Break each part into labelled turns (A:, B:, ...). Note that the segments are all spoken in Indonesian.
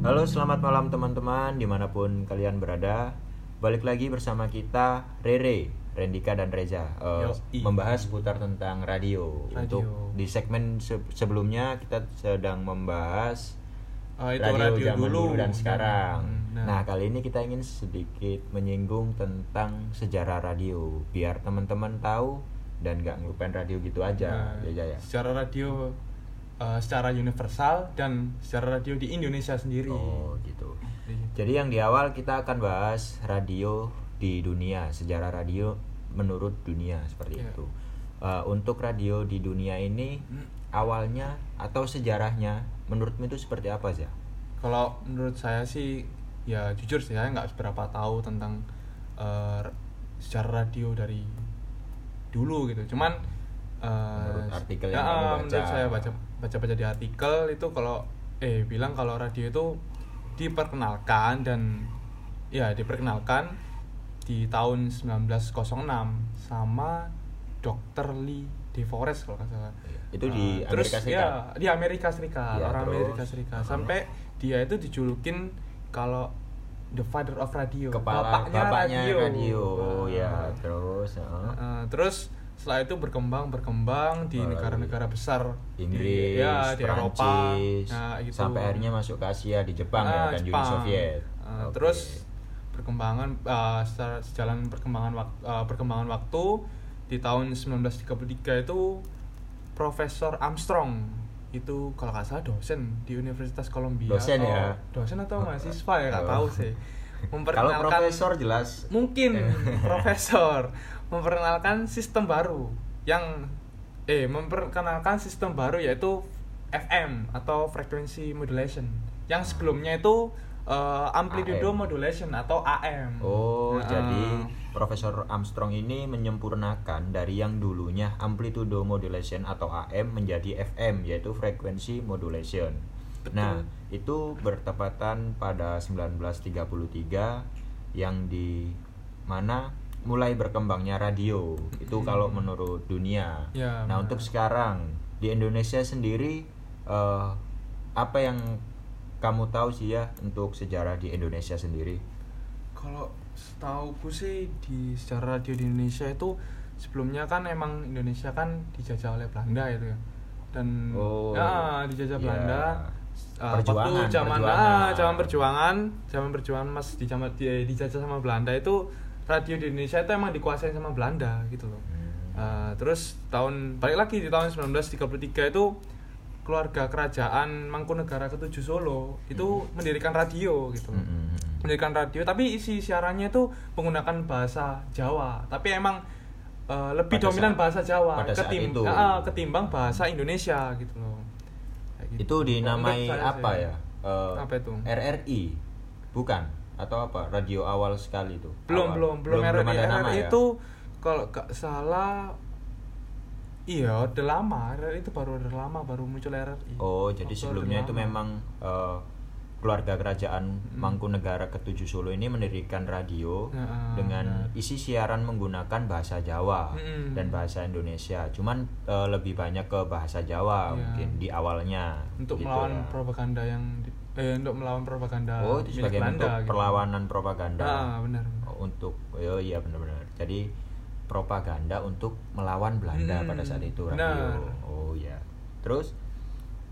A: Halo selamat malam teman-teman di mana pun kalian berada Balik lagi bersama kita Rere, Rendika dan Reza
B: Yoi.
A: Membahas seputar tentang radio.
B: Radio.
A: Untuk di segmen se- sebelumnya kita sedang membahas
B: Ah, itu
A: radio,
B: radio
A: zaman
B: dulu.
A: dulu dan sekarang
B: Hmm,
A: Nah kali ini kita ingin sedikit menyinggung tentang sejarah radio Biar teman-teman tahu dan gak ngelupain radio gitu aja
B: Nah,
A: ya, ya.
B: Secara radio eh, secara universal dan secara radio di Indonesia sendiri.
A: Oh gitu. Jadi yang di awal kita akan bahas radio di dunia, sejarah radio menurut dunia seperti
B: Iya.
A: itu. Uh, untuk radio di dunia ini awalnya atau sejarahnya menurutmu itu seperti apa sih?
B: Kalau menurut saya sih ya jujur sih saya nggak seberapa tahu tentang eh, secara radio dari dulu gitu. Cuman eh,
A: Menurut artikel yang
B: ya,
A: kamu baca.
B: menurut saya baca baca baca di artikel itu kalau eh bilang kalau radio itu diperkenalkan dan ya diperkenalkan di tahun 1906 sama Dr. Lee DeForest kalau nggak salah.
A: Itu di
B: Ah, terus,
A: Amerika Serikat?
B: Ya, di Amerika Serikat,
A: Ya,
B: orang
A: terus?
B: Amerika Serikat. Sampai dia itu dijulukin kalau the father of radio,
A: Kepala
B: bapaknya, radio.
A: radio. Oh, ya, terus uh,
B: Ah, terus setelah itu berkembang berkembang di
A: Oh,
B: negara-negara besar
A: Inggris,
B: di, ya, di Eropa, nah, gitu.
A: sampai akhirnya masuk ke Asia di Jepang ya
B: Ah,
A: Uni
B: Jepang.
A: Soviet.
B: Ah,
A: Oke.
B: Terus perkembangan ah, secara sejalan perkembangan waktu perkembangan waktu di tahun 1933 itu Profesor Armstrong itu kalau nggak salah dosen di Universitas Columbia
A: Dosen
B: atau-
A: ya?
B: dosen atau mahasiswa ya nggak
A: Oh.
B: tahu sih
A: kalau
B: memperkenalkan
A: profesor jelas
B: mungkin profesor memperkenalkan sistem baru yang eh memperkenalkan sistem baru yaitu FM atau frequency modulation yang sebelumnya itu eh, amplitude
A: AM.
B: modulation atau AM.
A: Oh,
B: Nah,
A: jadi
B: eh,
A: Profesor Armstrong ini menyempurnakan dari yang dulunya amplitude modulation atau AM menjadi FM yaitu frequency modulation.
B: Betul.
A: Nah, itu bertepatan pada 1933 yang di mana mulai berkembangnya radio. Itu
B: Mm.
A: kalau menurut dunia.
B: Ya,
A: nah,
B: benar.
A: untuk sekarang di Indonesia sendiri eh, apa yang kamu tahu sih ya untuk sejarah di Indonesia sendiri?
B: kalau setauku sih di sejarah radio di Indonesia itu sebelumnya kan emang Indonesia kan dijajah oleh Belanda itu ya dan
A: Oh,
B: ya dijajah
A: iya.
B: Belanda Uh,
A: Perjuangan,
B: waktu zaman
A: perjuangan.
B: ah, zaman perjuangan zaman perjuangan mas di zaman di, dijajah sama Belanda itu radio di Indonesia itu emang dikuasai sama Belanda gitu loh
A: Hmm.
B: Uh, terus tahun balik lagi di tahun 1933 itu keluarga kerajaan Mangkunegara ketujuh Solo itu mendirikan radio gitu loh
A: Mm-mm.
B: mendirikan radio tapi isi siarannya itu menggunakan bahasa Jawa tapi emang eh, lebih
A: Pada
B: dominan
A: saat-
B: bahasa Jawa
A: pada saat
B: ketim-
A: itu.
B: ah, ketimbang bahasa Indonesia gitu loh.
A: Itu dinamai apa ya? Eh,
B: Apa itu?
A: RRI, bukan? Atau apa? Radio awal sekali itu?
B: belum
A: Awal.
B: belum belum, RRI,
A: ada nama
B: RRI
A: ya?
B: itu kalau gak salah iya udah lama RRI itu baru udah lama baru muncul RRI
A: Oh, jadi
B: Waktu
A: sebelumnya itu
B: lama.
A: memang eh, keluarga kerajaan Mangkunegara ketujuh Solo ini mendirikan radio
B: Nah,
A: dengan isi siaran menggunakan bahasa Jawa
B: Mm-mm.
A: dan bahasa Indonesia. Cuman eh, lebih banyak ke bahasa Jawa
B: Iya.
A: mungkin di awalnya.
B: untuk
A: gitu
B: melawan
A: ya.
B: propaganda yang di- eh untuk melawan propaganda
A: Oh, itu sebagai
B: Belanda,
A: bentuk
B: gitu.
A: perlawanan propaganda.
B: ah benar
A: Oh, untuk oh iya benar-benar. Jadi propaganda untuk melawan Belanda
B: Hmm,
A: pada saat itu radio.
B: benar.
A: Oh iya. Terus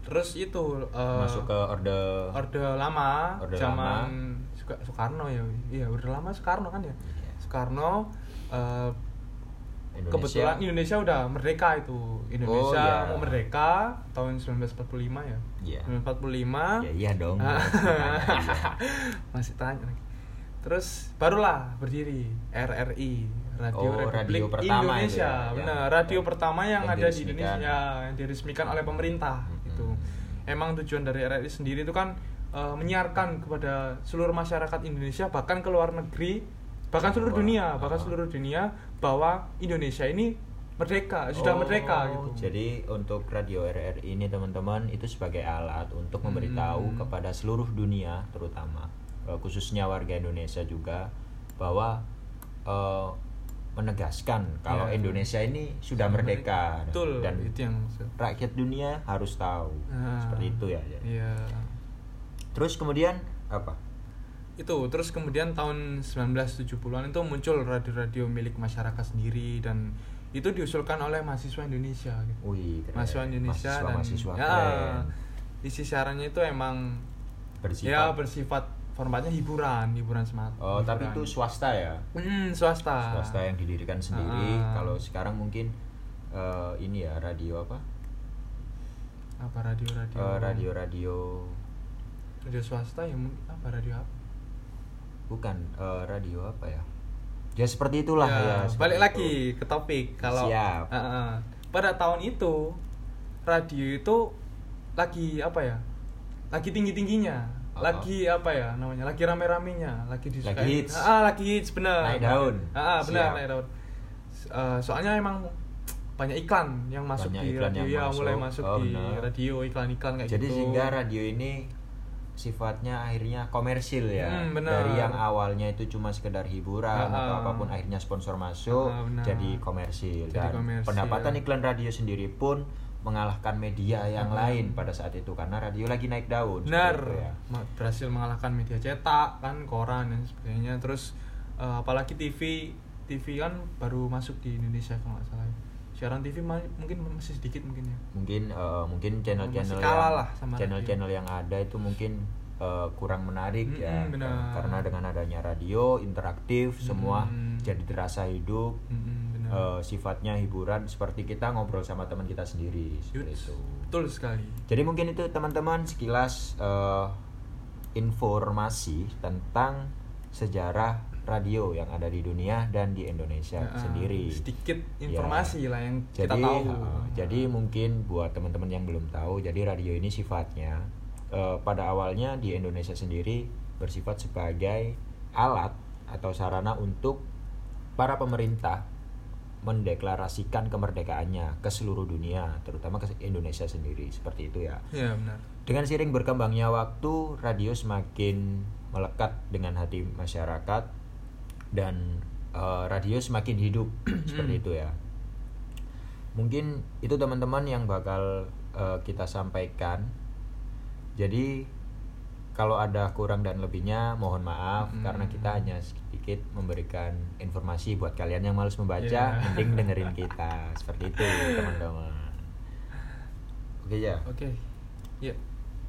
B: terus itu eh,
A: masuk ke orde
B: orde lama
A: Orde
B: zaman Suka- Soekarno ya iya orde lama Soekarno kan ya
A: Iya.
B: Soekarno eh,
A: Indonesia.
B: kebetulan Indonesia udah merdeka itu Indonesia
A: Oh, iya.
B: mau merdeka tahun 1945 ya
A: Iya.
B: 1945
A: Ya iya dong.
B: Masih tanya lagi terus barulah berdiri RRI Radio
A: Oh,
B: Republik
A: radio pertama
B: Indonesia
A: ya,
B: benar radio pertama yang,
A: yang
B: ada di. Indonesia yang diresmikan oleh pemerintah
A: Mm-mm.
B: Gitu emang tujuan dari RRI sendiri itu kan eh, menyiarkan kepada seluruh masyarakat Indonesia bahkan ke luar negeri bahkan seluruh dunia bahkan
A: ah.
B: seluruh dunia bahwa Indonesia ini merdeka sudah
A: Oh,
B: merdeka gitu
A: Jadi untuk radio RRI ini teman-teman itu sebagai alat untuk memberitahu
B: Hmm.
A: kepada seluruh dunia terutama eh, khususnya warga Indonesia juga bahwa eh, menegaskan kalau
B: Ya.
A: Indonesia ini sudah merdeka
B: Betul,
A: dan
B: itu yang
A: rakyat dunia harus tahu
B: Nah,
A: seperti itu ya.
B: Iya.
A: Terus kemudian apa?
B: Itu terus kemudian tahun 1970-an itu muncul radio-radio milik masyarakat sendiri dan itu diusulkan oleh mahasiswa Indonesia gitu.
A: Wih, keren.
B: mahasiswa Indonesia
A: mahasiswa,
B: dan
A: mahasiswa
B: ya,
A: keren.
B: isi siarannya itu emang
A: bersifat
B: ya bersifat formatnya hiburan, hiburan semata.
A: Oh, tapi itu
B: hiburan.
A: swasta ya.
B: Hmm, swasta.
A: Swasta yang didirikan sendiri.
B: Ah.
A: Kalau sekarang mungkin eh, ini ya radio apa?
B: apa radio-radio?
A: Eh, radio-radio
B: radio swasta ya mungkin apa radio apa?
A: bukan eh, radio apa ya? Ya seperti itulah ya.
B: Ya,
A: seperti
B: balik
A: itu.
B: lagi ke topik kalau
A: Siap.
B: Ah, ah. pada tahun itu radio itu lagi apa ya lagi tinggi tingginya. Lagi apa ya namanya lagi rame ramenya lagi disukai
A: Lagi hits.
B: ah lagi hits benar
A: Naik daun.
B: ah ah,
A: Siap.
B: naik daun Eh, soalnya emang banyak iklan yang masuk
A: Banyak
B: di
A: iklan
B: radio
A: yang
B: ya mulai
A: masuk.
B: masuk
A: Oh,
B: di
A: benar.
B: radio iklan-iklan kayak
A: Jadi
B: gitu
A: sehingga radio ini sifatnya akhirnya komersil ya.
B: Hmm.
A: Dari yang awalnya itu cuma sekedar hiburan
B: Ah,
A: atau
B: ah.
A: apa pun akhirnya sponsor masuk
B: Ah, benar.
A: jadi komersil
B: Jadi
A: dan
B: komersil.
A: pendapatan iklan radio sendiri pun mengalahkan media yang
B: Ah.
A: lain pada saat itu karena radio lagi naik daun.
B: benar
A: ya.
B: Berhasil mengalahkan media cetak kan koran dan sebagainya terus eh, apalagi TV TV kan baru masuk di Indonesia kalau nggak salah siaran TV ma- mungkin masih sedikit mungkin ya
A: Mungkin eh, mungkin channel-channel yang channel-channel yang ada itu mungkin eh, kurang menarik ya
B: Mm-mm, benar.
A: karena dengan adanya radio interaktif semua
B: Mm-mm.
A: jadi terasa hidup
B: Mm-mm, benar
A: eh, sifatnya hiburan seperti kita ngobrol sama teman kita sendiri seperti
B: Yuts,
A: itu.
B: betul sekali
A: Jadi mungkin itu teman-teman sekilas eh, informasi tentang sejarah radio yang ada di dunia dan di Indonesia
B: Ya,
A: sendiri.
B: sedikit
A: Ya.
B: informasi lah yang
A: Jadi,
B: kita tahu
A: eh, jadi mungkin buat teman-teman yang belum tahu, jadi radio ini sifatnya eh, pada awalnya di Indonesia sendiri bersifat sebagai alat atau sarana untuk para pemerintah mendeklarasikan kemerdekaannya ke seluruh dunia, terutama ke Indonesia sendiri seperti itu ya.
B: ya benar
A: Dengan sering berkembangnya waktu, radio semakin melekat dengan hati masyarakat dan eh, radio semakin hidup seperti itu ya. Mungkin itu teman-teman yang bakal eh, kita sampaikan. Jadi kalau ada kurang dan lebihnya mohon maaf
B: Mm.
A: karena kita hanya sedikit memberikan informasi buat kalian yang males membaca,
B: Yeah.
A: mending dengerin kita. Seperti itu, teman-teman. Oke ya.
B: oke ya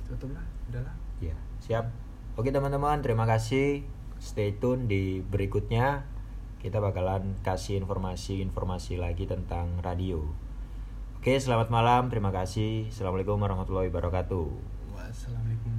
B: tutup lah udahlah
A: Ya, siap. Oke teman-teman, terima kasih. Stay tune di berikutnya. Kita bakalan kasih informasi-informasi lagi tentang radio. Oke, selamat malam. Terima kasih. Assalamualaikum warahmatullahi wabarakatuh.
B: wassalam